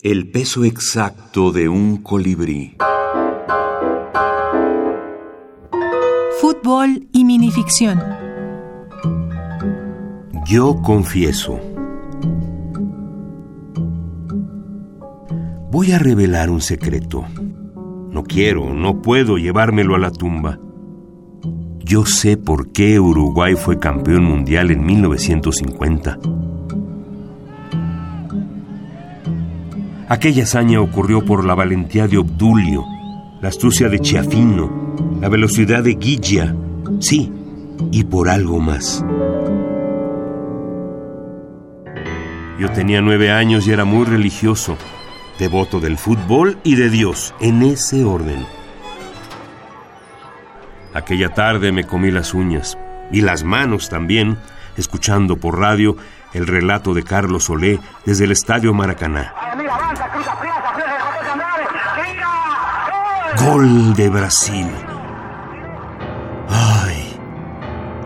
El peso exacto de un colibrí. Fútbol y minificción. Yo confieso. Voy a revelar un secreto. No quiero, no puedo llevármelo a la tumba. Yo sé por qué Uruguay fue campeón mundial en 1950. Aquella hazaña ocurrió por la valentía de Obdulio, la astucia de Chiafino, la velocidad de Guilla, sí, y por algo más. Yo tenía nueve años y era muy religioso, devoto del fútbol y de Dios, en ese orden. Aquella tarde me comí las uñas y las manos también, escuchando por radio el relato de Carlos Solé desde el Estadio Maracaná. Gol de Brasil. Ay,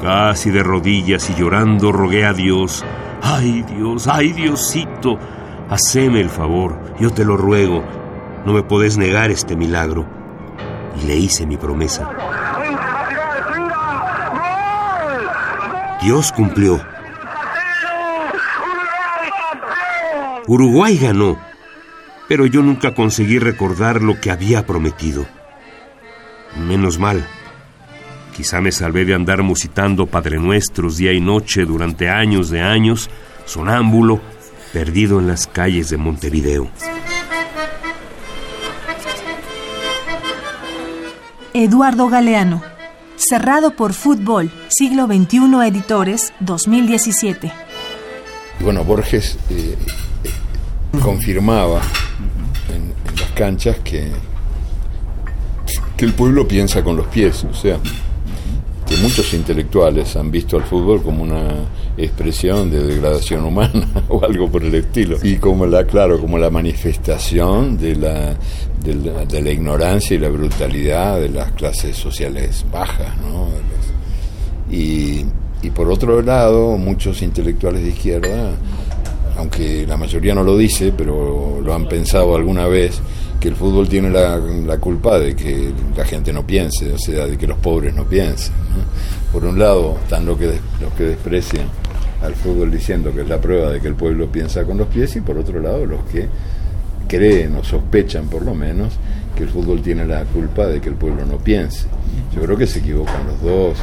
casi de rodillas y llorando rogué a Dios. Ay Dios, ay Diosito, haceme el favor, yo te lo ruego, no me podés negar este milagro. Y le hice mi promesa. Dios cumplió. Uruguay ganó, pero yo nunca conseguí recordar lo que había prometido. Menos mal. Quizá me salvé de andar musitando Padre Nuestros día y noche durante años de años, sonámbulo, perdido en las calles de Montevideo. Eduardo Galeano. Cerrado por Fútbol, siglo XXI Editores, 2017. bueno, Borges eh, confirmaba en, las canchas que, que el pueblo piensa con los pies, o sea, que muchos intelectuales han visto al fútbol como una expresión de degradación humana o algo por el estilo y como la claro como la manifestación de la, de la, ignorancia y la brutalidad de las clases sociales bajas ¿no? Y, y por otro lado muchos intelectuales de izquierda aunque la mayoría no lo dice, pero lo han pensado alguna vez, que el fútbol tiene la, culpa de que la gente no piense, o sea, de que los pobres no piensen. Por un lado están los que, los que desprecian al fútbol diciendo que es la prueba de que el pueblo piensa con los pies y por otro lado los que creen o sospechan por lo menos que el fútbol tiene la culpa de que el pueblo no piense. Yo creo que se equivocan los dos.